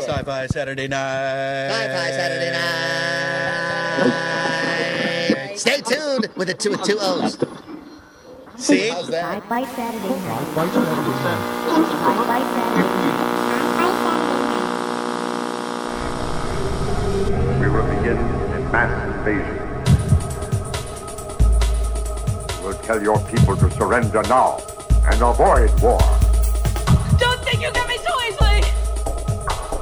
Sci-Fi Saturday night. Sci-Fi Saturday night. Stay tuned with the two with two O's. See? How's that? Sci-Fi Saturday night. Sci-Fi Saturday night. We will begin a mass invasion. We'll tell your people to surrender now and avoid war.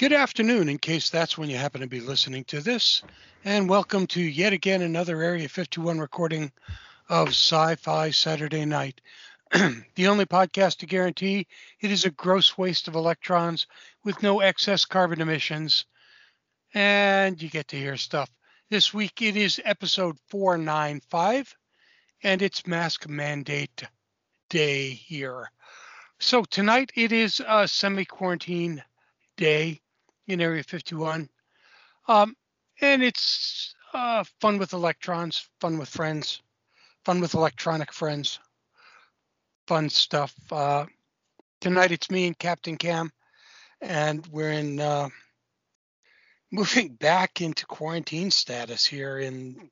Good afternoon, in case that's when you happen to be listening to this, and welcome to yet again another Area 51 recording of Sci Fi Saturday Night. the only podcast to guarantee it is a gross waste of electrons with no excess carbon emissions, and you get to hear stuff. This week it is episode 495, and it's Mask Mandate Day here. So tonight it is a semi quarantine day in Area 51. Um, and it's uh, fun with electrons, fun with friends, fun with electronic friends, fun stuff. Uh, tonight it's me and Captain Cam, and we're in uh, moving back into quarantine status here in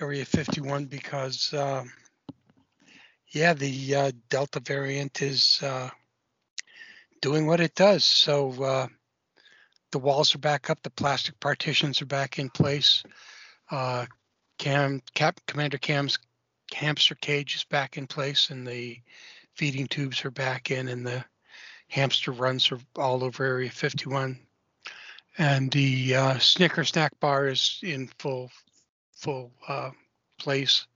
Area 51 because, uh, yeah, the uh, Delta variant is uh, doing what it does. So uh, the walls are back up, the plastic partitions are back in place. Uh, Cam, Cap, Commander Cam's hamster cage is back in place, and the feeding tubes are back in, and the hamster runs are all over Area 51. And the uh, Snicker snack bar is in full full uh, place.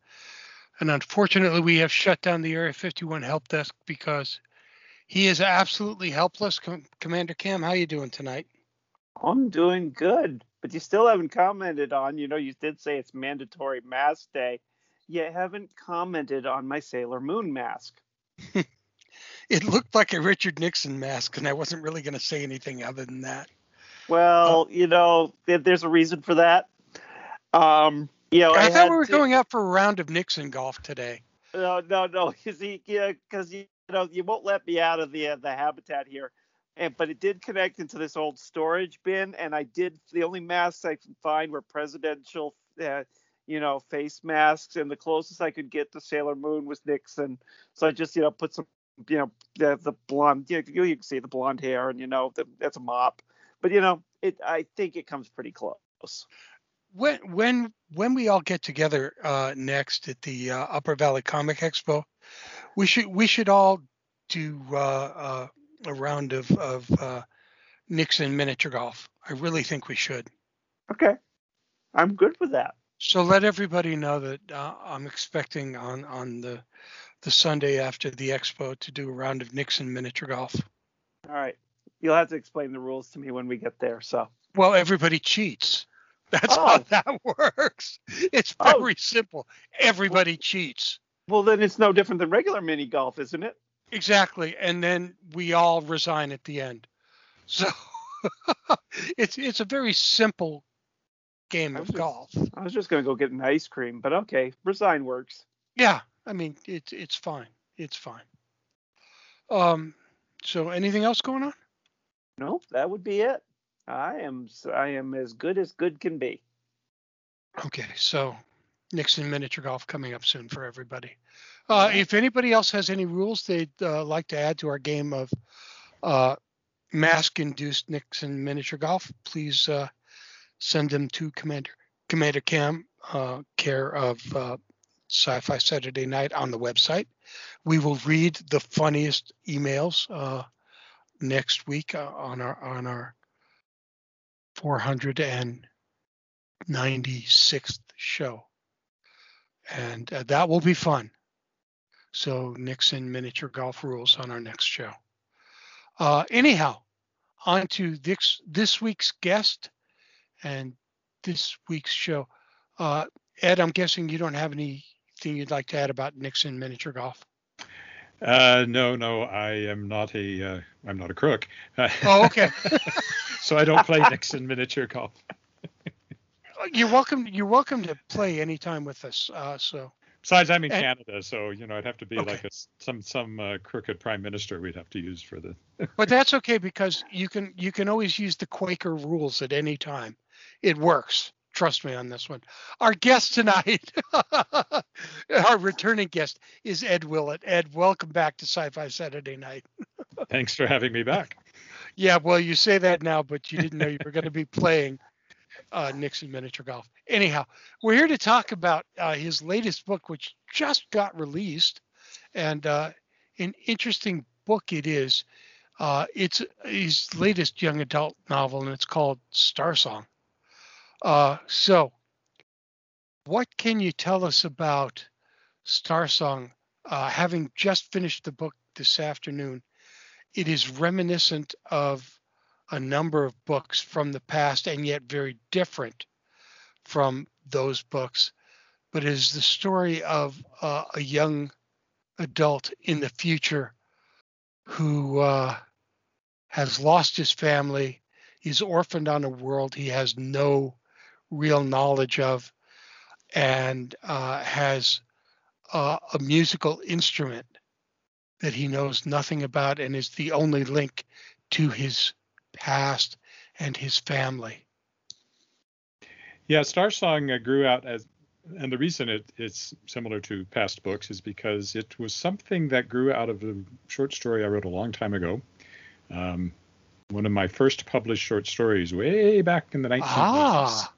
And unfortunately, we have shut down the Area 51 help desk because he is absolutely helpless. Com- Commander Cam, how you doing tonight? I'm doing good, but you still haven't commented on. You know, you did say it's mandatory mask day. You haven't commented on my Sailor Moon mask. It looked like a Richard Nixon mask, and I wasn't really going to say anything other than that. Well, you know, there- there's a reason for that. Um, you know, I, I, thought we were to- going out for a round of Nixon golf today. No, no, no. Because yeah, because you know you won't let me out of the uh, the habitat here. And but it did connect into this old storage bin, and I did the only masks I could find were presidential, uh, you know, face masks, and the closest I could get to Sailor Moon was Nixon. So I just you know put some, you know, the the blonde, you, you can see the blonde hair, and you know the, that's a mop. But you know, it I think it comes pretty close. When when when we all get together uh, next at the uh, Upper Valley Comic Expo, we should we should all do uh, uh, a round of of uh, Nixon miniature golf. I really think we should. Okay, I'm good with that. So let everybody know that uh, I'm expecting on on the the Sunday after the expo to do a round of Nixon miniature golf. All right, you'll have to explain the rules to me when we get there. So. Well, everybody cheats. That's Oh. how that works. It's Oh. very simple. Everybody cheats. Well, then it's no different than regular mini golf, isn't it? Exactly. And then we all resign at the end. So it's it's a very simple game of just- golf. I was just gonna go get an ice cream, but okay, resign works. Yeah. I mean it's it's fine. It's fine. Um so anything else going on? Nope, that would be it. I am I am as good as good can be. Okay, so Nixon miniature golf coming up soon for everybody. Uh, if anybody else has any rules they'd uh, like to add to our game of uh, mask-induced Nixon miniature golf, please uh, send them to Commander Commander Cam, uh, care of uh, Sci-Fi Saturday Night on the website. We will read the funniest emails uh, next week uh, on our on our 496th show, and uh, that will be fun. So Nixon miniature golf rules on our next show. Uh, anyhow, on to this this week's guest and this week's show. Uh, Ed, I'm guessing you don't have anything you'd like to add about Nixon miniature golf. Uh, no, no, I am not a uh, I'm not a crook. Oh, okay. so I don't play Nixon miniature golf. You're welcome. You're welcome to play anytime with us. Uh, so Besides, I'm in And- Canada, so you know I'd have to be Okay. like a some some uh, crooked prime minister we'd have to use for the. but that's okay because you can you can always use the Quaker rules at any time. It works. Trust me on this one. Our guest tonight, our returning guest, is Ed Willett. Ed, welcome back to Sci-Fi Saturday Night. Thanks for having me back. Yeah, well, you say that now, but you didn't know you were going to be playing uh, Nixon miniature golf. Anyhow, we're here to talk about uh, his latest book, which just got released, and uh, an interesting book it is. Uh, it's his latest young adult novel, and it's called Star Song. Uh, so, what can you tell us about Star Song? Uh, having just finished the book this afternoon, it is reminiscent of a number of books from the past and yet very different from those books. But is the story of uh, a young adult in the future who uh, has lost his family, he's orphaned on a world he has no real knowledge of, and uh, has uh, a musical instrument that he knows nothing about and is the only link to his past and his family. Yeah, Star Song uh, grew out as, and the reason it, it's similar to past books is because it was something that grew out of a short story I wrote a long time ago. Um, one of my first published short stories, way back in the 1980s. Ah.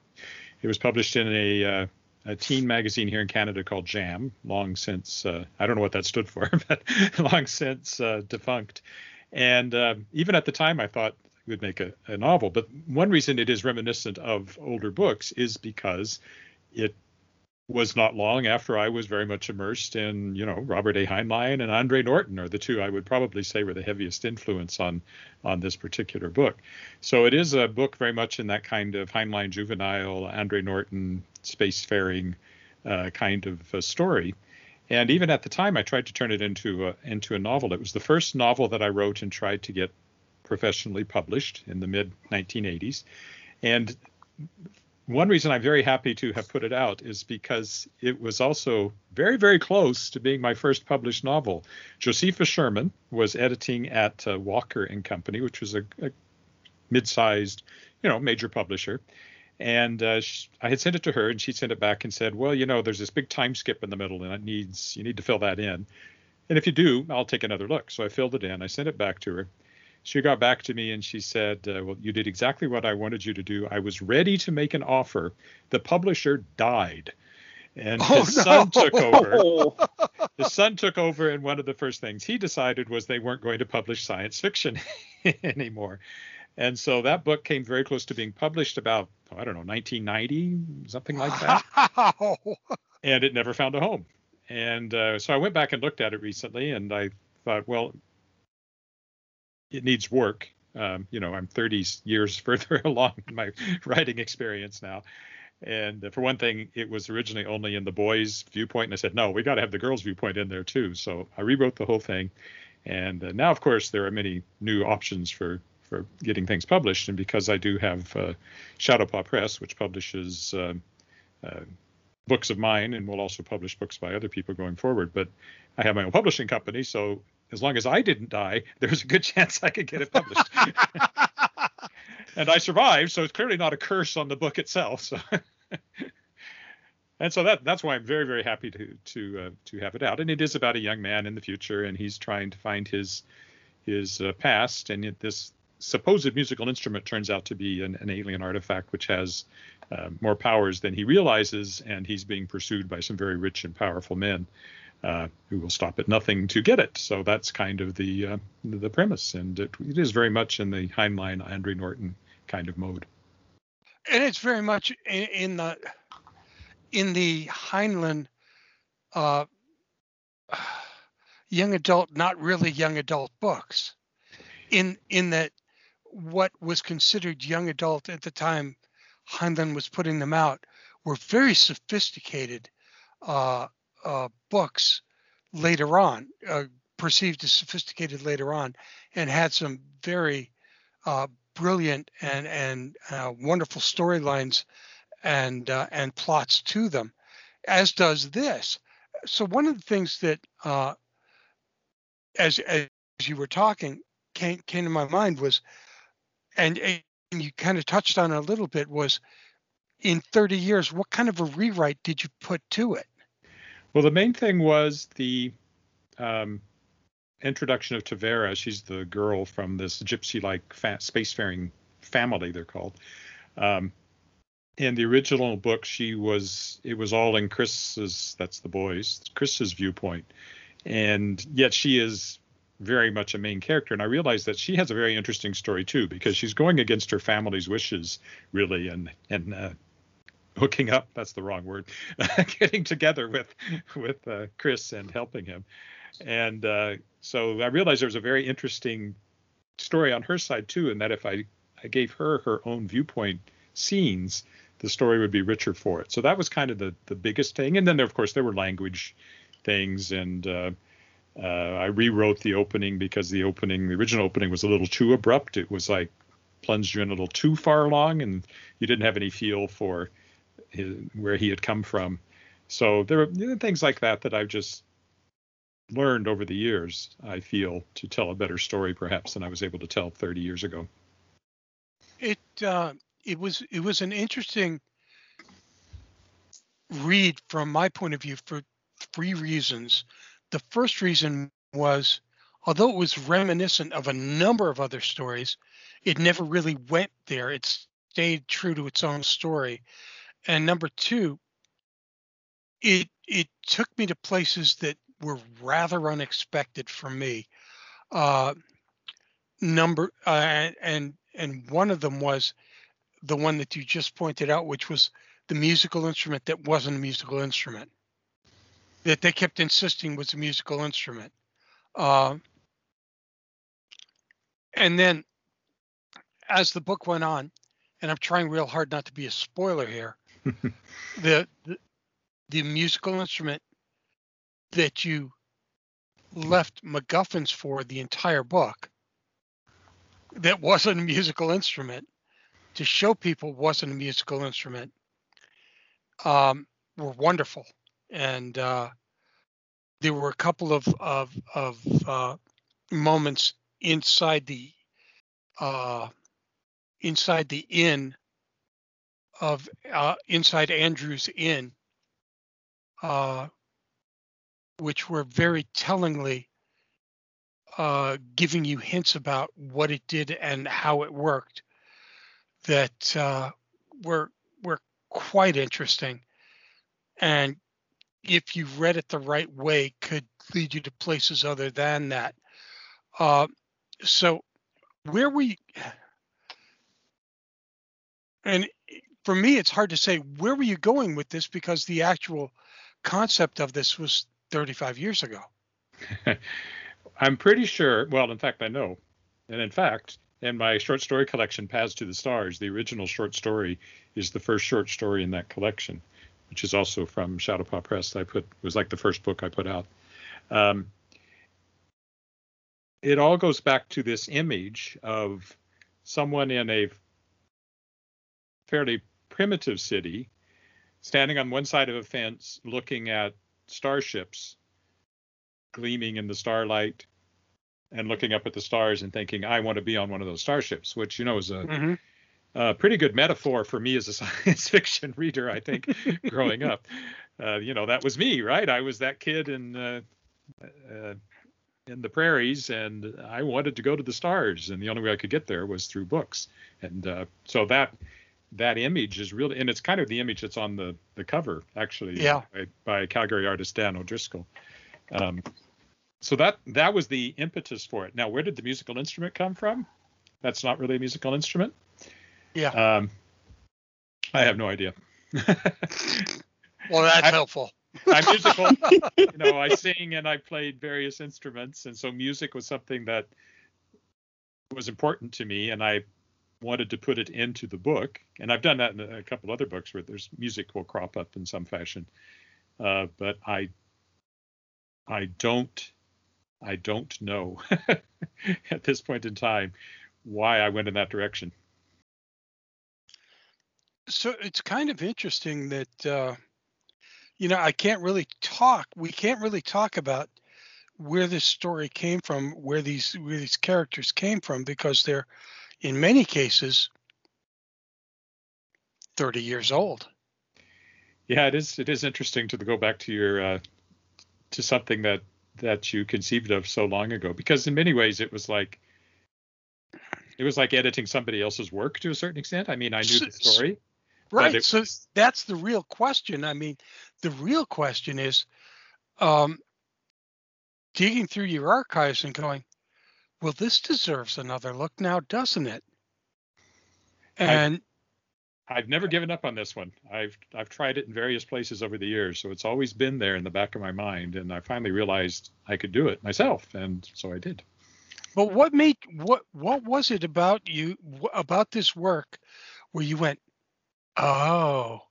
It was published in a, uh, a teen magazine here in Canada called Jam, long since, uh, I don't know what that stood for, but long since uh, defunct. And uh, even at the time, I thought would make a, a novel. But one reason it is reminiscent of older books is because it was not long after I was very much immersed in, you know, Robert A. Heinlein and Andre Norton are the two I would probably say were the heaviest influence on on this particular book. So it is a book very much in that kind of Heinlein juvenile, Andre Norton spacefaring uh, kind of story. And even at the time, I tried to turn it into a, into a novel. It was the first novel that I wrote and tried to get professionally published in the mid 1980s. And one reason I'm very happy to have put it out is because it was also very, very close to being my first published novel. Josepha Sherman was editing at uh, Walker and Company, which was a, a mid-sized, you know, major publisher. And uh, sh I had sent it to her, and she sent it back and said, "Well, you know, there's this big time skip in the middle, and it needs you need to fill that in. And if you do, I'll take another look." So I filled it in. I sent it back to her. She got back to me and she said, uh, "Well, you did exactly what I wanted you to do. I was ready to make an offer. The publisher died." And Oh, his son took over. His son took over, and one of the first things he decided was they weren't going to publish science fiction anymore. And so that book came very close to being published about, oh, I don't know, 1990, something like that. Wow. and it never found a home. And uh, so I went back and looked at it recently, and I thought, well, it needs work. Um, you know, I'm 30 years further along in my writing experience now. And uh, for one thing, it was originally only in the boys' viewpoint, and I said, no, we got to have the girls' viewpoint in there too. So I rewrote the whole thing, and uh, now, of course, there are many new options for for getting things published. And because I do have uh, Shadowpaw Press, which publishes uh, uh, books of mine and will also publish books by other people going forward, but I have my own publishing company, so as long as I didn't die, there's a good chance I could get it published. and I survived, so it's clearly not a curse on the book itself. So. and so that that's why I'm very very happy to to uh, to have it out. And it is about a young man in the future, and he's trying to find his his uh, past. And it, this supposed musical instrument turns out to be an, an alien artifact which has uh, more powers than he realizes, and he's being pursued by some very rich and powerful men. Uh, who will stop at nothing to get it. So that's kind of the uh, the premise, and it, it is very much in the Heinlein, Andre Norton kind of mode. and it's very much in, in the in the Heinlein uh, young adult, not really young adult books. In in that what was considered young adult at the time Heinlein was putting them out were very sophisticated uh, uh, books later on, uh, perceived as sophisticated later on, and had some very uh, brilliant and and uh, wonderful storylines and uh, and plots to them, as does this. So one of the things that, uh, as as you were talking, came came to my mind was, and, and you kind of touched on a little bit was, in 30 years, what kind of a rewrite did you put to it? Well, the main thing was the um, introduction of Tavera. She's the girl from this gypsy-like fa- spacefaring family. They're called. Um, in the original book, she was it was all in Chris's that's the boys Chris's viewpoint, and yet she is very much a main character. And I realized that she has a very interesting story too because she's going against her family's wishes really, and and uh, hooking up that's the wrong word getting together with with uh, chris and helping him. And uh, so i realized there was a very interesting story on her side too and that if i i gave her her own viewpoint scenes the story would be richer for it. So that was kind of the the biggest thing. And then there, of course there were language things and uh, uh, I rewrote the opening because the opening, the original opening, was a little too abrupt. It was like plunged you in a little too far along, and you didn't have any feel for his, where he had come from. So there are things like that that I've just learned over the years. I feel to tell a better story, perhaps, than I was able to tell 30 years ago. It uh, it was it was an interesting read from my point of view for three reasons. The first reason was, although it was reminiscent of a number of other stories, it never really went there. It stayed true to its own story and number two, it it took me to places that were rather unexpected for me. Uh, number uh, and and one of them was the one that you just pointed out, which was the musical instrument that wasn't a musical instrument that they kept insisting was a musical instrument. Uh, and then as the book went on, and I'm trying real hard not to be a spoiler here, the, the the musical instrument that you left MacGuffins for the entire book that wasn't a musical instrument to show people wasn't a musical instrument um, were wonderful. And uh, there were a couple of of, of uh, moments inside the uh, inside the inn of uh, inside Andrew's Inn, uh, which were very tellingly uh, giving you hints about what it did and how it worked that uh, were were quite interesting, and if you read it the right way, could lead you to places other than that. Uh, so, where we and for me, it's hard to say where were you going with this because the actual concept of this was 35 years ago. I'm pretty sure. Well, in fact, I know. And in fact, in my short story collection, Paths to the Stars, the original short story is the first short story in that collection, which is also from Shadowpaw Press. I put was like the first book I put out. Um, it all goes back to this image of someone in a fairly primitive city, standing on one side of a fence looking at starships gleaming in the starlight and looking up at the stars and thinking, I want to be on one of those starships, which, you know, is a, mm-hmm. a pretty good metaphor for me as a science fiction reader, I think, growing up. Uh, you know, that was me, right? I was that kid in, uh, uh, in the prairies and I wanted to go to the stars. And the only way I could get there was through books. And uh, so that that image is really, and it's kind of the image that's on the the cover actually. Yeah. By, by Calgary artist Dan O'Driscoll. Um, so that that was the impetus for it. Now, where did the musical instrument come from? That's not really a musical instrument. Yeah. Um, I have no idea. well, that's I, helpful. I'm musical. you know, I sing and I played various instruments, and so music was something that was important to me, and I wanted to put it into the book. And I've done that in a couple other books where there's music will crop up in some fashion. Uh, but I I don't I don't know at this point in time why I went in that direction. So it's kind of interesting that uh, you know I can't really talk. We can't really talk about where this story came from, where these where these characters came from, because they're in many cases 30 years old. Yeah, it is. It is interesting to go back to your uh, to something that that you conceived of so long ago, because in many ways it was like it was like editing somebody else's work to a certain extent. I mean, I knew the story. Right. It, so that's the real question. I mean, the real question is um, digging through your archives and going, well, this deserves another look now, doesn't it? And I've, I've never given up on this one. I've I've tried it in various places over the years, so it's always been there in the back of my mind. And I finally realized I could do it myself, and so I did. But what made what what was it about you about this work where you went, oh,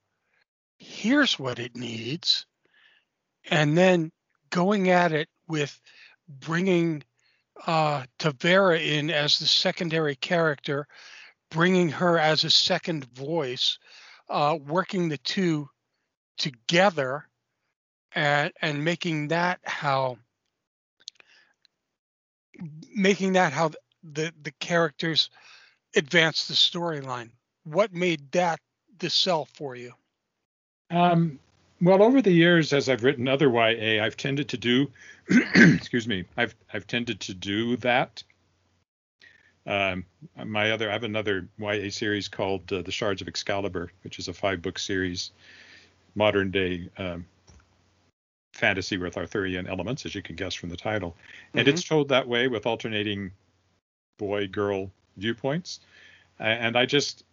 here's what it needs, and then going at it with bringing uh, Tavera in as the secondary character, bringing her as a second voice, uh, working the two together, and and making that how making that how the the characters advance the storyline. What made that the sell for you? Um, well, over the years, as I've written other YA, I've tended to do, excuse me, I've I've tended to do that. Um, my other, I have another YA series called uh, The Shards of Excalibur, which is a five-book series, modern day um, fantasy with Arthurian elements, as you can guess from the title, and mm-hmm. it's told that way with alternating boy-girl viewpoints, and I just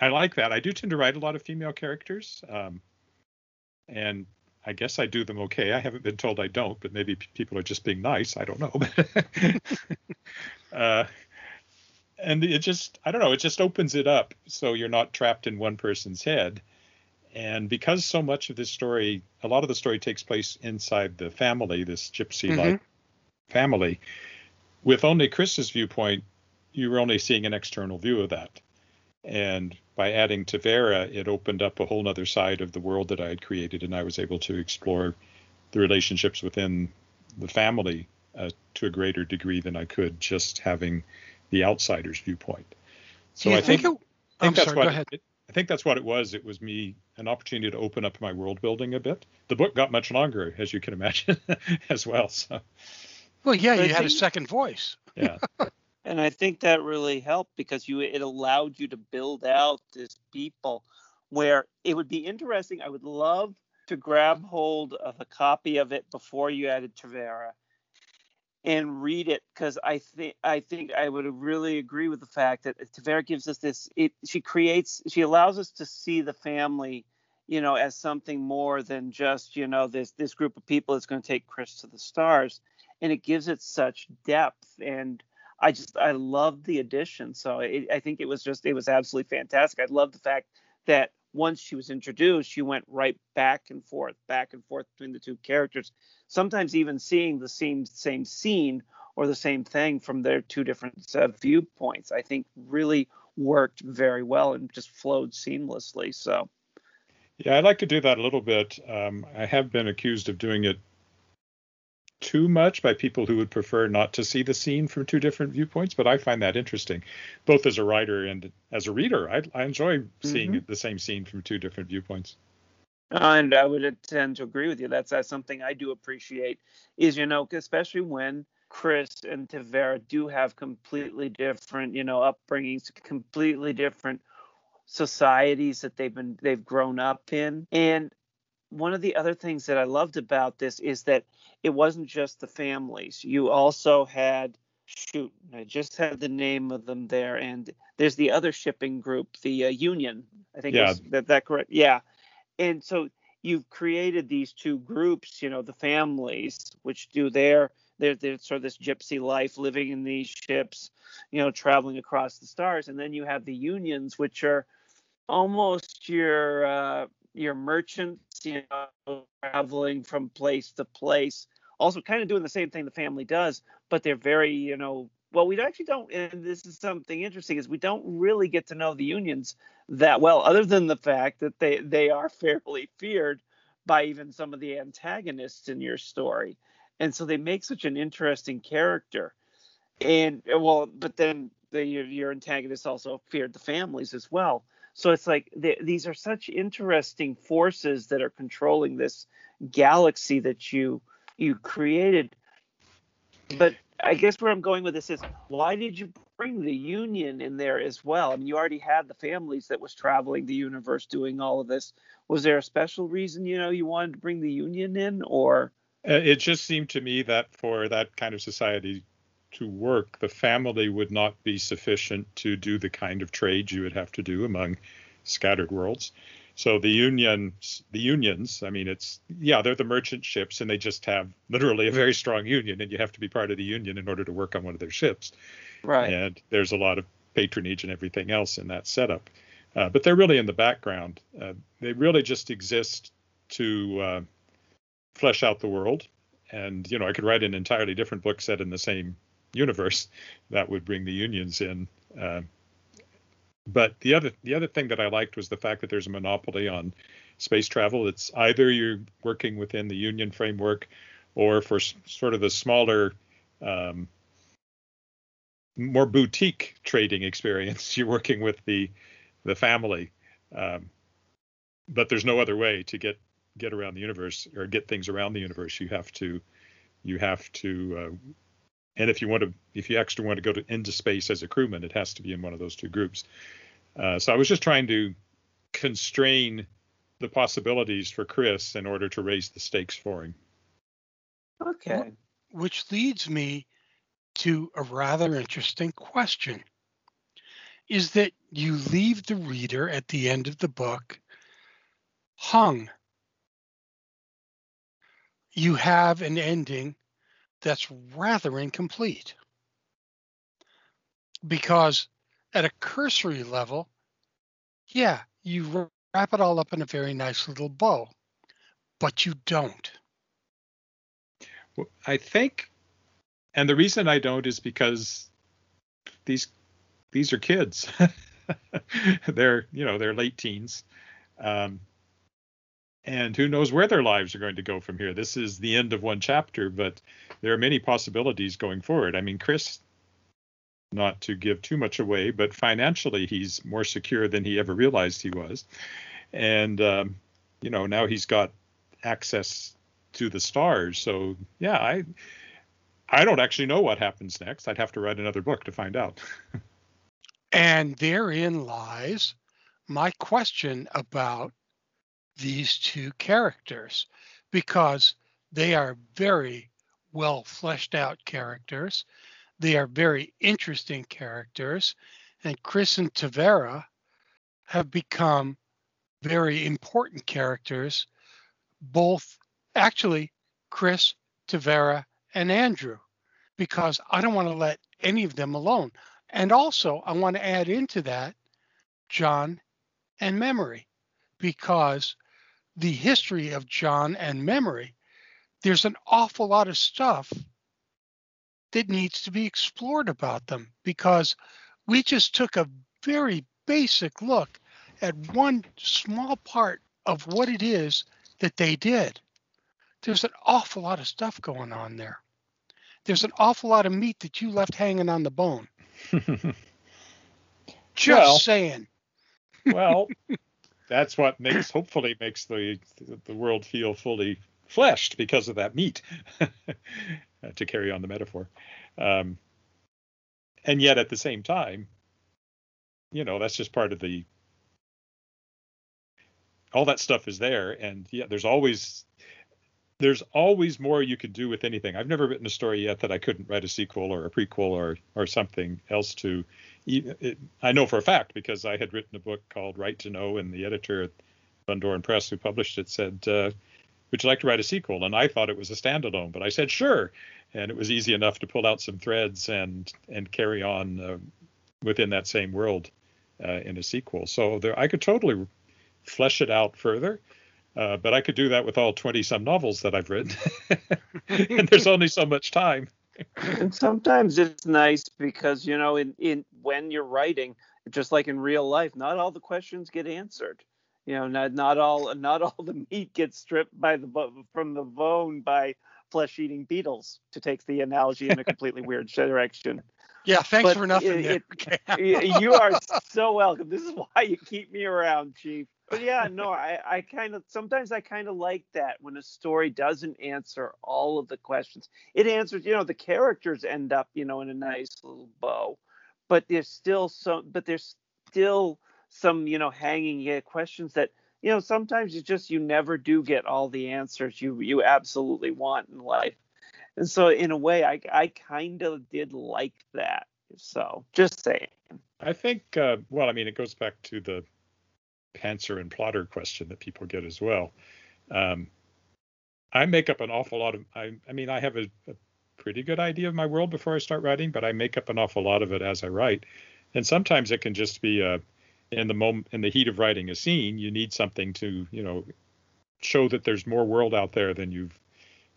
I like that. I do tend to write a lot of female characters. Um, and I guess I do them okay. I haven't been told I don't, but maybe p- people are just being nice. I don't know. uh, and it just, I don't know, it just opens it up so you're not trapped in one person's head. And because so much of this story, a lot of the story takes place inside the family, this gypsy like mm-hmm. family, with only Chris's viewpoint, you were only seeing an external view of that. And by adding Tavera, it opened up a whole other side of the world that I had created, and I was able to explore the relationships within the family uh, to a greater degree than I could just having the outsider's viewpoint. So I think, think, it, I think that's sorry, what it, I think that's what it was. It was me an opportunity to open up my world building a bit. The book got much longer, as you can imagine, as well. So. Well, yeah, you had a second voice. Yeah. and I think that really helped because you it allowed you to build out this people where it would be interesting. I would love to grab hold of a copy of it before you added Tavera and read it because I think I think I would really agree with the fact that Tavera gives us this. It she creates she allows us to see the family, you know, as something more than just you know this this group of people that's going to take Chris to the stars, and it gives it such depth and I just I love the addition. So it, I think it was just it was absolutely fantastic. I love the fact that once she was introduced, she went right back and forth, back and forth between the two characters. Sometimes even seeing the same same scene or the same thing from their two different uh, viewpoints. I think really worked very well and just flowed seamlessly. So. Yeah, I like to do that a little bit. Um, I have been accused of doing it too much by people who would prefer not to see the scene from two different viewpoints, but I find that interesting, both as a writer and as a reader. I, I enjoy seeing mm-hmm. the same scene from two different viewpoints. And I would tend to agree with you. That's, that's something I do appreciate. Is you know, especially when Chris and Tavera do have completely different, you know, upbringings, completely different societies that they've been they've grown up in, and one of the other things that I loved about this is that it wasn't just the families. You also had shoot, I just had the name of them there, and there's the other shipping group, the uh, Union. I think yeah. that that correct? Yeah, and so you've created these two groups. You know, the families which do their they're, they're sort of this gypsy life, living in these ships, you know, traveling across the stars, and then you have the unions, which are almost your uh, your merchants, you know, traveling from place to place, also kind of doing the same thing the family does, but they're very, you know, well, we actually don't, and this is something interesting, is we don't really get to know the unions that well, other than the fact that they they are fairly feared by even some of the antagonists in your story, and so they make such an interesting character. And well, but then the, your, your antagonists also feared the families as well. So it's like the, these are such interesting forces that are controlling this galaxy that you you created. But I guess where I'm going with this is why did you bring the Union in there as well? I mean, you already had the families that was traveling the universe doing all of this. Was there a special reason, you know, you wanted to bring the Union in, or? Uh, it just seemed to me that for that kind of society to work, the family would not be sufficient to do the kind of trade you would have to do among scattered worlds. So the unions, the unions, I mean, it's yeah, they're the merchant ships, and they just have literally a very strong union, and you have to be part of the union in order to work on one of their ships. Right. And there's a lot of patronage and everything else in that setup, uh, but they're really in the background. Uh, they really just exist to uh, flesh out the world. And you know, I could write an entirely different book set in the same universe that would bring the unions in. Uh, but the other the other thing that I liked was the fact that there's a monopoly on space travel. It's either you're working within the union framework, or for s- sort of the smaller, um, more boutique trading experience, you're working with the the family. Um, but there's no other way to get get around the universe or get things around the universe. You have to you have to uh, and if you want to if you actually want to go to into space as a crewman it has to be in one of those two groups uh, so i was just trying to constrain the possibilities for chris in order to raise the stakes for him Okay. Which leads me to a rather interesting question. Is that you leave the reader at the end of the book hung. You have an ending that's rather incomplete. Because at a cursory level, yeah, you wrap it all up in a very nice little bow, but you don't. Well, I think, and the reason I don't is because these these are kids. they're you know they're late teens, um, and who knows where their lives are going to go from here. This is the end of one chapter, but there are many possibilities going forward. I mean, Chris, not to give too much away, but financially he's more secure than he ever realized he was, and um, you know now he's got access to the stars. So yeah, I I don't actually know what happens next. I'd have to write another book to find out. and therein lies my question about these two characters because they are very well fleshed out characters. They are very interesting characters. And Chris and Tavera have become very important characters, both actually Chris, Tavera, and Andrew, because I don't want to let any of them alone. And also, I want to add into that John and Memory, because the history of John and Memory, there's an awful lot of stuff that needs to be explored about them because we just took a very basic look at one small part of what it is that they did there's an awful lot of stuff going on there. There's an awful lot of meat that you left hanging on the bone. Just Well- saying. well, that's what makes hopefully makes the the world feel fully fleshed because of that meat. to carry on the metaphor, um, and yet at the same time, you know, that's just part of the. All that stuff is there, and yeah, there's always there's always more you could do with anything. I've never written a story yet that I couldn't write a sequel or a prequel or or something else to. I know for a fact because I had written a book called Right to Know, and the editor at Van Press who published it said, uh, "Would you like to write a sequel?" And I thought it was a standalone, but I said sure, and it was easy enough to pull out some threads and and carry on uh, within that same world uh, in a sequel. So there, I could totally flesh it out further. Uh, but I could do that with all 20 some novels that I've written. and there's only so much time. And sometimes it's nice because you know in in when you're writing just like in real life not all the questions get answered. You know not not all not all the meat gets stripped by the from the bone by flesh eating beetles to take the analogy in a completely weird direction yeah thanks But for nothing it- it- you are so welcome. This is why you keep me around chief. But yeah no i i kind of sometimes i kind of like that when a story doesn't answer all of the questions. It answers you know the characters end up you know in a nice little bow but there's still some but there's still some you know hanging uh, questions that you know sometimes it's just you never do get all the answers you you absolutely want in life and so in a way i i kind of did like that so just saying I think, uh, well, I mean, it goes back to the pantser and plotter question that people get as well. Um, I make up an awful lot of, I, I mean, I have a, a pretty good idea of my world before I start writing, but I make up an awful lot of it as I write. And sometimes it can just be uh, in the moment, in the heat of writing a scene, you need something to, you know, show that there's more world out there than you've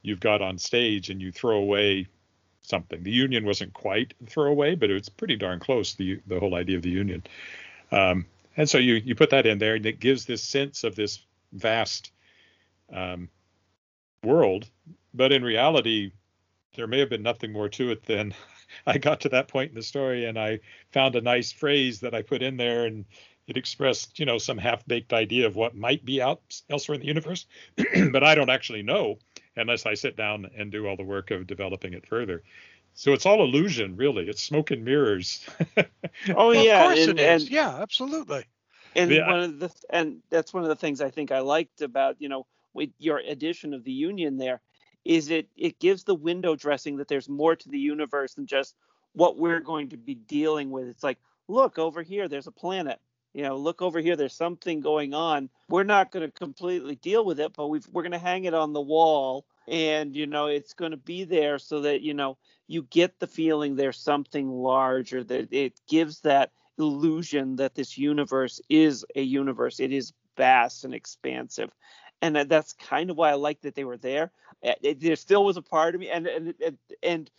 you've got on stage, and you throw away something. The union wasn't quite throwaway, but it's pretty darn close. The the whole idea of the union, um, and so you you put that in there, and it gives this sense of this vast um, world. But in reality, there may have been nothing more to it than I got to that point in the story, and I found a nice phrase that I put in there, and it expressed, you know, some half-baked idea of what might be out elsewhere in the universe, but I don't actually know unless I sit down and do all the work of developing it further. So it's all illusion, really. It's smoke and mirrors. oh Well, yeah of course and, it is. and yeah, absolutely. and Yeah. one of the and that's one of the things I think I liked about you know with your addition of the union there is it it gives the window dressing that there's more to the universe than just what we're going to be dealing with. It's like look over here, there's a planet. You know, look over here, there's something going on. We're not going to completely deal with it, but we've, we're going to hang it on the wall, and you know it's going to be there so that you know you get the feeling there's something larger that it gives that illusion that this universe is a universe. It is vast and expansive, and that- that's kind of why I like that they were there. There still was a part of me, and and and, and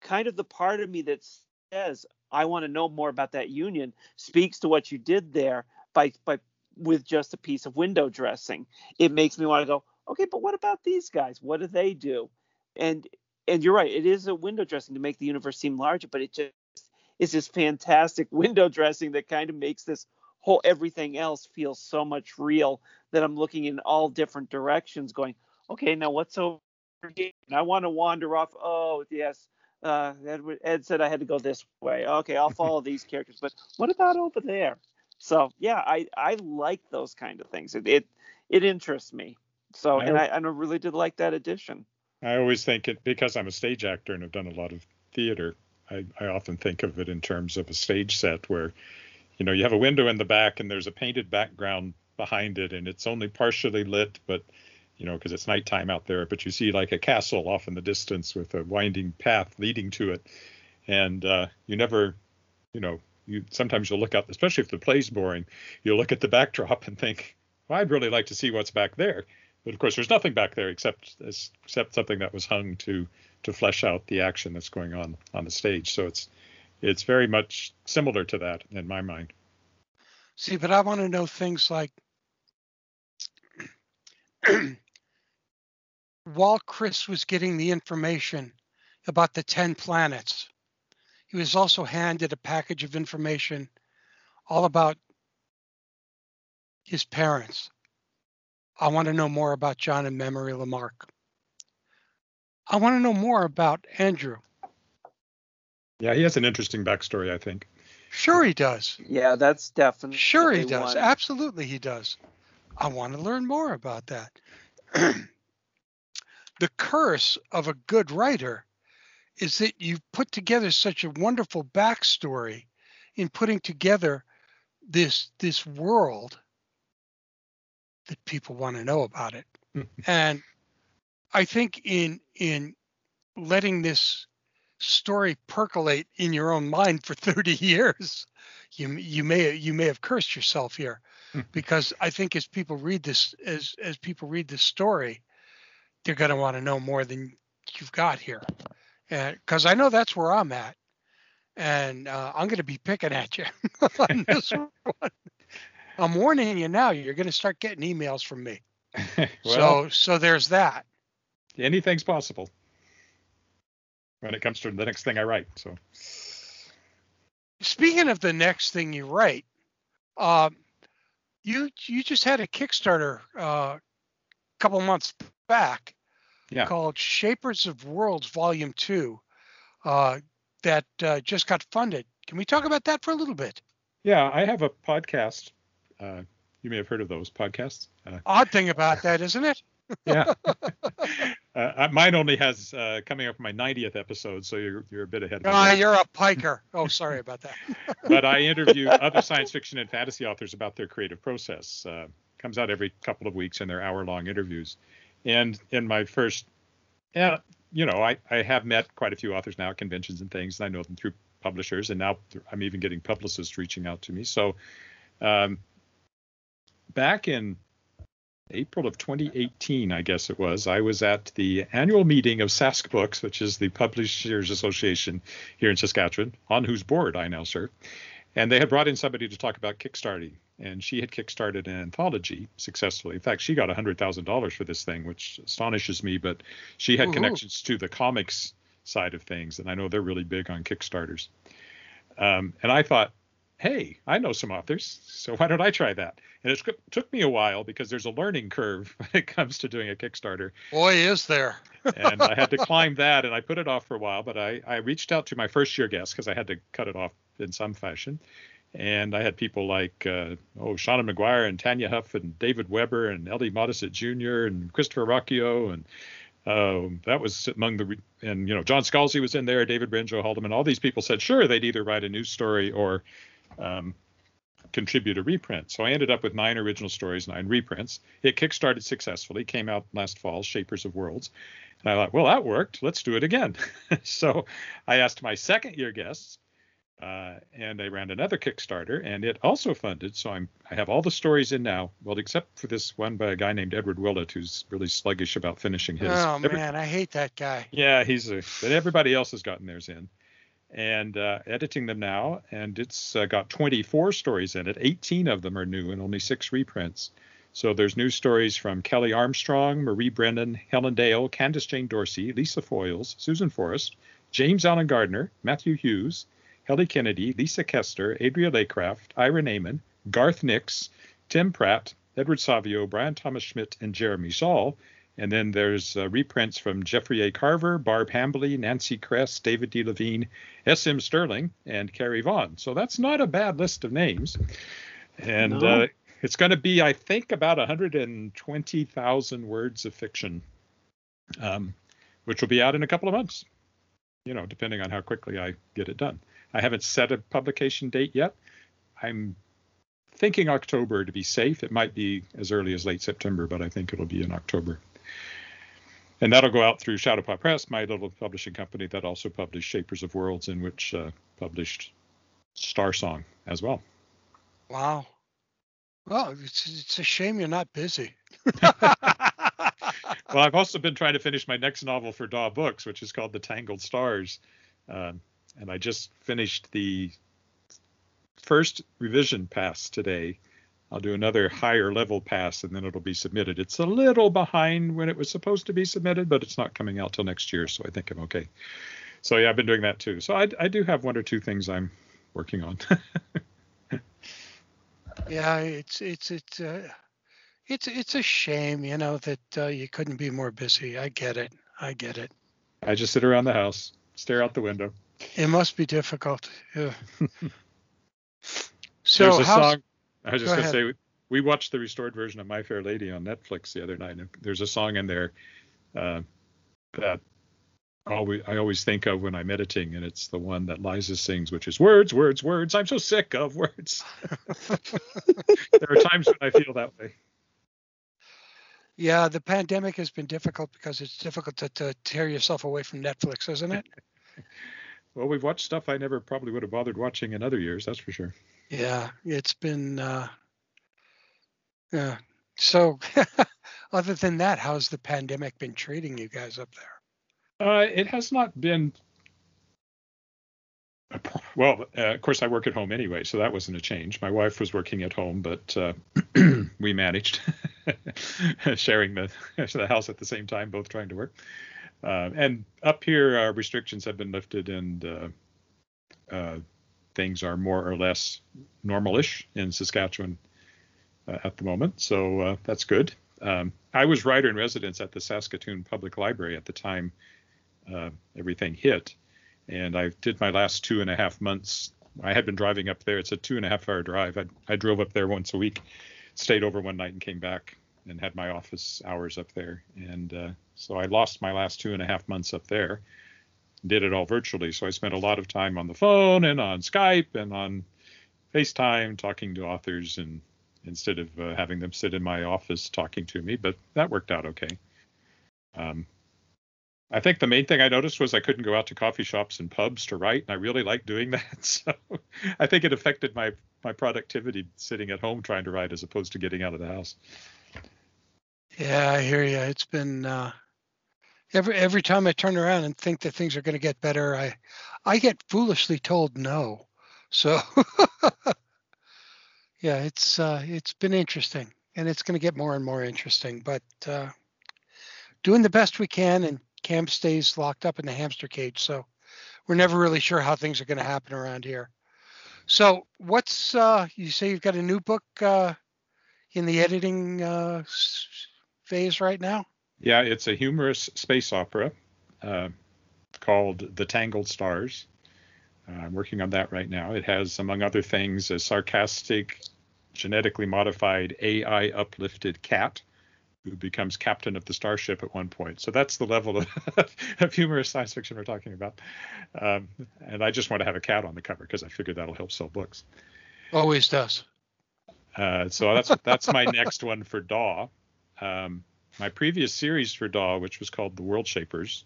kind of the part of me that says I want to know more about that union speaks to what you did there by by with just a piece of window dressing. It makes me want to go, okay, but what about these guys? What do they do? And and you're right, it is a window dressing to make the universe seem larger, but it just is this fantastic window dressing that kind of makes this whole everything else feel so much real that I'm looking in all different directions, going, okay, now what's over here? And I want to wander off. Oh yes, uh, Ed, Ed said I had to go this way. Okay, I'll follow these characters, but what about over there? So yeah, I I like those kind of things. It it, it interests me. So and I, and I really did like that addition. I always think it because I'm a stage actor and have done a lot of theater. I, I often think of it in terms of a stage set where, you know, you have a window in the back and there's a painted background behind it and it's only partially lit, but you know, because it's nighttime out there, but you see like a castle off in the distance with a winding path leading to it. And uh, you never, you know, you sometimes you'll look out, especially if the play's boring, you'll look at the backdrop and think, well, I'd really like to see what's back there. But of course, there's nothing back there except except something that was hung to to flesh out the action that's going on on the stage. So it's it's very much similar to that in my mind. See, but I want to know things like while Chris was getting the information about the 10 planets, he was also handed a package of information all about his parents. I want to know more about John and Memory Lamarck. I want to know more about Andrew. Yeah, he has an interesting backstory, I think. Sure, he does. Yeah, that's definitely Sure, he does. one. Absolutely, he does. I want to learn more about that. the curse of a good writer is that you put together such a wonderful backstory in putting together this this world that people want to know about it. Hmm. and I think in in letting this story percolate in your own mind for 30 years, you you may you may have cursed yourself here, hmm. because I think as people read this as as people read this story, they're going to want to know more than you've got here, because I know that's where I'm at, and uh, I'm going to be picking at you on this one. I'm warning you now. You're going to start getting emails from me. well, so so there's that. anything's possible when it comes to the next thing I write. So Speaking of the next thing you write, um, you you just had a Kickstarter uh, couple months back yeah, called Shapers of Worlds Volume Two uh, that uh, just got funded. Can we talk about that for a little bit? yeah, I have a podcast. Uh, you may have heard of those podcasts. Uh, Odd thing about that, isn't it? yeah. uh, mine only has uh, coming up my 90th episode, so you're you're a bit ahead of me. Ah, you're a piker. Oh, sorry about that. but I interview other science fiction and fantasy authors about their creative process. Comes out every couple of weeks in their hour-long interviews. And in my first, yeah, you know, I, I have met quite a few authors now at conventions and things, and I know them through publishers, and now I'm even getting publicists reaching out to me. So, um, back in April of 2018, I guess it was, I was at the annual meeting of Sask Books, which is the Publishers Association here in Saskatchewan, on whose board I now serve. And they had brought in somebody to talk about kickstarting, and she had kickstarted an anthology successfully. In fact, she got $100,000 for this thing, which astonishes me, but she had Woohoo. connections to the comics side of things, and I know they're really big on Kickstarters. Um, and I thought, hey, I know some authors, so why don't I try that? And it took- took me a while because there's a learning curve when it comes to doing a Kickstarter Boy, is there. and I had to climb that, and I put it off for a while. But I, I reached out to my first year guest because I had to cut it off in some fashion. And I had people like uh, oh Seanan McGuire and Tanya Huff and David Weber and L.E. Modesitt Jr. and Christopher Ruocchio and um, that was among the and you know John Scalzi was in there, David Brin Joe Haldeman. All these people said sure they'd either write a news story or um, contribute a reprint. So I ended up with nine original stories, nine reprints. It kickstarted successfully, came out last fall, Shapers of Worlds. And I thought, well, that worked. Let's do it again. so I asked my second year guests, uh, and I ran another Kickstarter, and it also funded. So I'm I have all the stories in now, well, except for this one by a guy named Edward Willett, who's really sluggish about finishing his. Oh Every- man, I hate that guy. yeah, he's a, but everybody else has gotten theirs in, and uh, editing them now, and it's uh, got 24 stories in it. 18 of them are new, and only six reprints. So there's new stories from Kelley Armstrong, Marie Brennan, Helen Dale, Candas Jane Dorsey, Lisa Foiles, Susan Forest, James Alan Gardner, Matthew Hughes, Helly Kennedy, Lisa Kester, Adria Laycraft, Ira Nayman, Garth Nix, Tim Pratt, Edward Savio, Brian Thomas Schmidt, and Jeremy Szal. And then there's uh, reprints from Jeffrey A. Carver, Barb Hambly, Nancy Kress, David D. Levine, S.M. Stirling, and Carrie Vaughn. So that's not a bad list of names. And No. uh, it's going to be, I think, about 120,000 words of fiction, um, which will be out in a couple of months, you know, depending on how quickly I get it done. I haven't set a publication date yet. I'm thinking October to be safe. It might be as early as late September, but I think it'll be in October. And that'll go out through Shadowpaw Press, my little publishing company that also published Shapers of Worlds, in which uh, published Star Song as well. Wow. Well, it's it's a shame you're not busy. well, I've also been trying to finish my next novel for DAW Books, which is called The Tangled Stars. Um, and I just finished the first revision pass today. I'll do another higher level pass and then it'll be submitted. It's a little behind when it was supposed to be submitted, but it's not coming out till next year, so I think I'm okay. So yeah, I've been doing that too. So I, I do have one or two things I'm working on. Yeah, it's it's it's uh, it's it's a shame, you know, that uh, you couldn't be more busy. I get it. I get it. I just sit around the house, stare out the window. It must be difficult. Yeah. so There's a how's- song. I was just go gonna ahead. say we watched the restored version of My Fair Lady on Netflix the other night. and There's a song in there uh, that always I always think of when I'm editing, and it's the one that Liza sings, which is words, words, words. I'm so sick of words. there are times when I feel that way. Yeah, the pandemic has been difficult because it's difficult to, to tear yourself away from Netflix, isn't it? Well, we've watched stuff I never probably would have bothered watching in other years. That's for sure. Yeah, it's been. Uh, yeah. So, other than that, how's the pandemic been treating you guys up there? Uh, it has not been. pro- Well, uh, of course, I work at home anyway, so that wasn't a change. My wife was working at home, but uh, we managed sharing the the house at the same time, both trying to work. Uh, and up here, uh, restrictions have been lifted, and uh, uh, things are more or less normalish in Saskatchewan uh, at the moment. So that's good. Um, I was writer in residence at the Saskatoon Public Library at the time everything hit, and I did my last two and a half months. I had been driving up there. It's a two and a half hour drive. I, I drove up there once a week, stayed over one night, and came back and had my office hours up there. And uh, so I lost my last two and a half months up there. Did it all virtually. So I spent a lot of time on the phone and on Skype and on FaceTime talking to authors and instead of uh, having them sit in my office talking to me. But that worked out okay. Um, I think the main thing I noticed was I couldn't go out to coffee shops and pubs to write, and I really like doing that. So I think it affected my my productivity sitting at home trying to write as opposed to getting out of the house. Yeah, I hear you. It's been uh, every every time I turn around and think that things are going to get better, I I get foolishly told no. So yeah, it's uh, it's been interesting, and it's going to get more and more interesting. But uh, doing the best we can, and Cam stays locked up in the hamster cage, so we're never really sure how things are going to happen around here. So what's uh, you say you've got a new book uh, in the editing uh, phase right now? Yeah, it's a humorous space opera uh, called The Tangled Stars. Uh, I'm working on that right now. It has, among other things, a sarcastic, genetically modified AI uplifted cat who becomes captain of the starship at one point. So that's the level of, of humorous science fiction we're talking about. Um, and I just want to have a cat on the cover because I figure that'll help sell books. Always does. Uh, so that's that's my next one for DAW. Um, my previous series for DAW, which was called The World Shapers,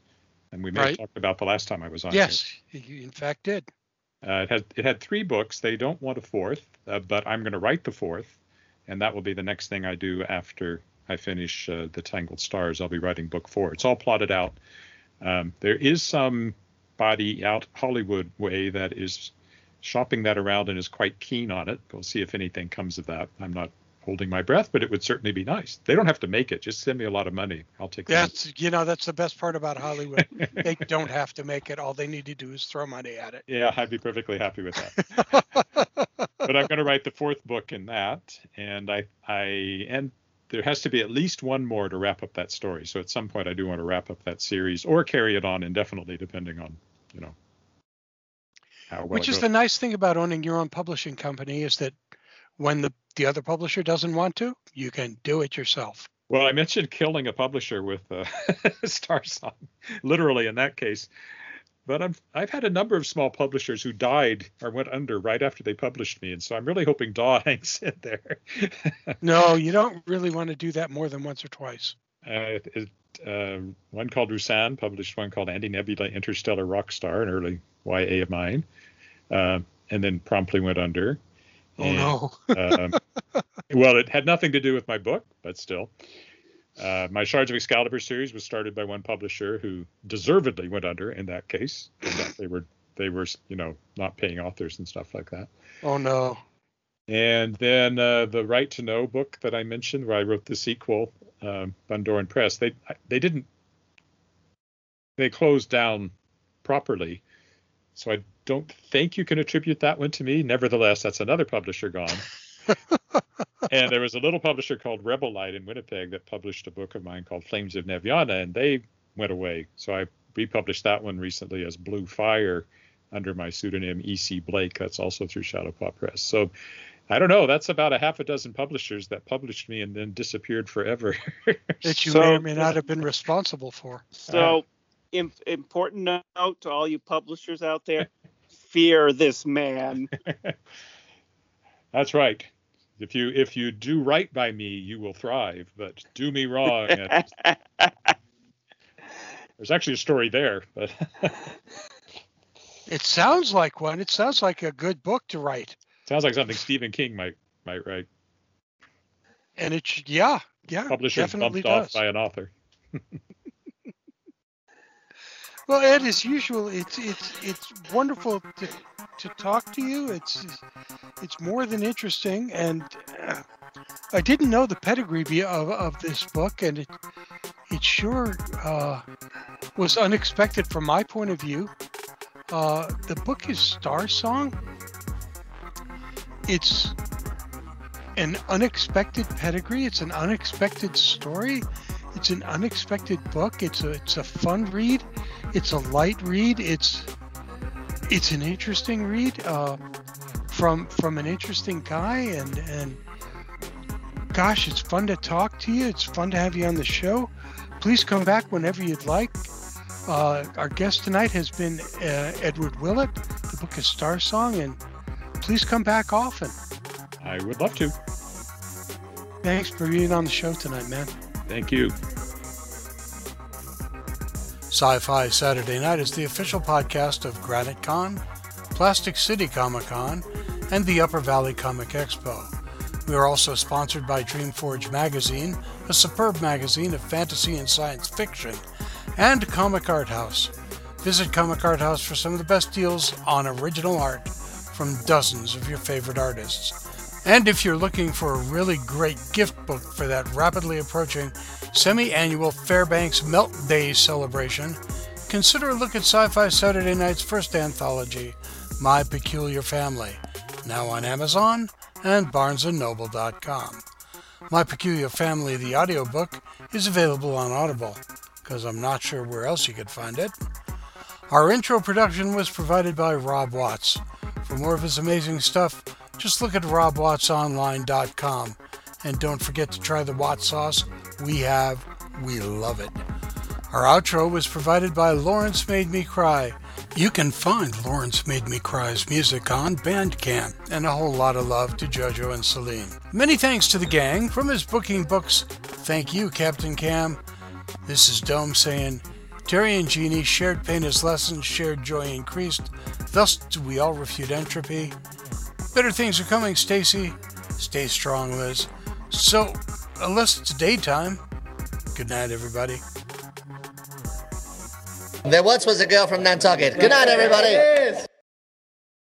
and we may Right. have talked about the last time I was on. here. Yes, you in fact did. Uh, it had it had three books. They don't want a fourth, uh, but I'm going to write the fourth, and that will be the next thing I do after I finish uh, the Tangled Stars. I'll be writing book four. It's all plotted out. Um, there is some body out Hollywood way that is shopping that around and is quite keen on it. We'll see if anything comes of that. I'm not holding my breath, but it would certainly be nice. They don't have to make it. Just send me a lot of money. I'll take that. That's you know that's the best part about Hollywood. they don't have to make it. All they need to do is throw money at it. Yeah, I'd be perfectly happy with that. but I'm going to write the fourth book in that, and I I and there has to be at least one more to wrap up that story. So at some point, I do want to wrap up that series or carry it on indefinitely, depending on you know how well. Which is goes. the nice thing about owning your own publishing company is that when the the other publisher doesn't want to, you can do it yourself. Well, I mentioned killing a publisher with uh, Star Song, literally in that case. But I'm, I've had a number of small publishers who died or went under right after they published me, and so I'm really hoping DAW hangs in there. No, you don't really want to do that more than once or twice. Uh, it, uh, one called Rusan published one called Andy Nebula Interstellar Rockstar, an early YA of mine, uh, and then promptly went under. Oh And, no. um, well, it had nothing to do with my book, but still. Uh, my Shards of Excalibur series was started by one publisher who deservedly went under in that case. in that they were they were you know not paying authors and stuff like that. Oh no. And then uh, the Right to Know book that I mentioned, where I wrote the sequel, um, Bundoran Press, they they didn't they closed down properly, so I don't think you can attribute that one to me. Nevertheless, that's another publisher gone. and there was a little publisher called Rebelight in Winnipeg that published a book of mine called Flames of Nevyana, and they went away. So I republished that one recently as Blue Fire under my pseudonym E.C. Blake. That's also through Shadow Shadowpaw Press. So I don't know. That's about a half a dozen publishers that published me and then disappeared forever. That you So- may or may not have been responsible for. So, uh-huh. im- important note to all you publishers out there: fear this man. That's right. If you if you do right by me, you will thrive. But do me wrong. there's actually a story there, but It sounds like one. It sounds like a good book to write. sounds like something Stephen King might might write. And it, sh- yeah, yeah, Publisher definitely bumped does. off by an author. Well, Ed, as usual, it's it's it's wonderful to to talk to you. It's it's more than interesting, and uh, I didn't know the pedigree of of this book, and it it sure uh, was unexpected from my point of view. Uh, the book is Star Song. It's an unexpected pedigree. It's an unexpected story. It's an unexpected book. It's a it's a fun read. It's a light read. It's it's an interesting read uh, from from an interesting guy and and gosh, it's fun to talk to you. It's fun to have you on the show. Please come back whenever you'd like. Uh, our guest tonight has been uh, Edward Willett. The book is Star Song, and please come back often. I would love to. Thanks for being on the show tonight, man. Thank you. Sci Fi Saturday Night is the official podcast of Granite Con, Plastic City Comic Con, and the Upper Valley Comic Expo. We are also sponsored by Dreamforge Magazine, a superb magazine of fantasy and science fiction, and Comic Art House. Visit Comic Art House for some of the best deals on original art from dozens of your favorite artists. And if you're looking for a really great gift book for that rapidly approaching semi annual Fairbanks Melt Day celebration, consider a look at Sci Fi Saturday Night's first anthology, My Peculiar Family, now on Amazon and BarnesandNoble.com. My Peculiar Family, the audiobook, is available on Audible, because I'm not sure where else you could find it. Our intro production was provided by Rob Watts. For more of his amazing stuff, just look at robwattsonline.com. And don't forget to try the Watt sauce. We have, we love it. Our outro was provided by Lawrence Made Me Cry. You can find Lawrence Made Me Cry's music on Bandcamp, and a whole lot of love to Jojo and Celine. Many thanks to the gang from his booking books. Thank you, Captain Cam. This is Dome saying, Terry and Jeannie shared pain as lessons, shared joy increased. Thus do we all refute entropy. Better things are coming, Stacy. Stay strong, Liz. So, unless it's daytime, good night, everybody. There once was a girl from Nantucket. Good night, everybody.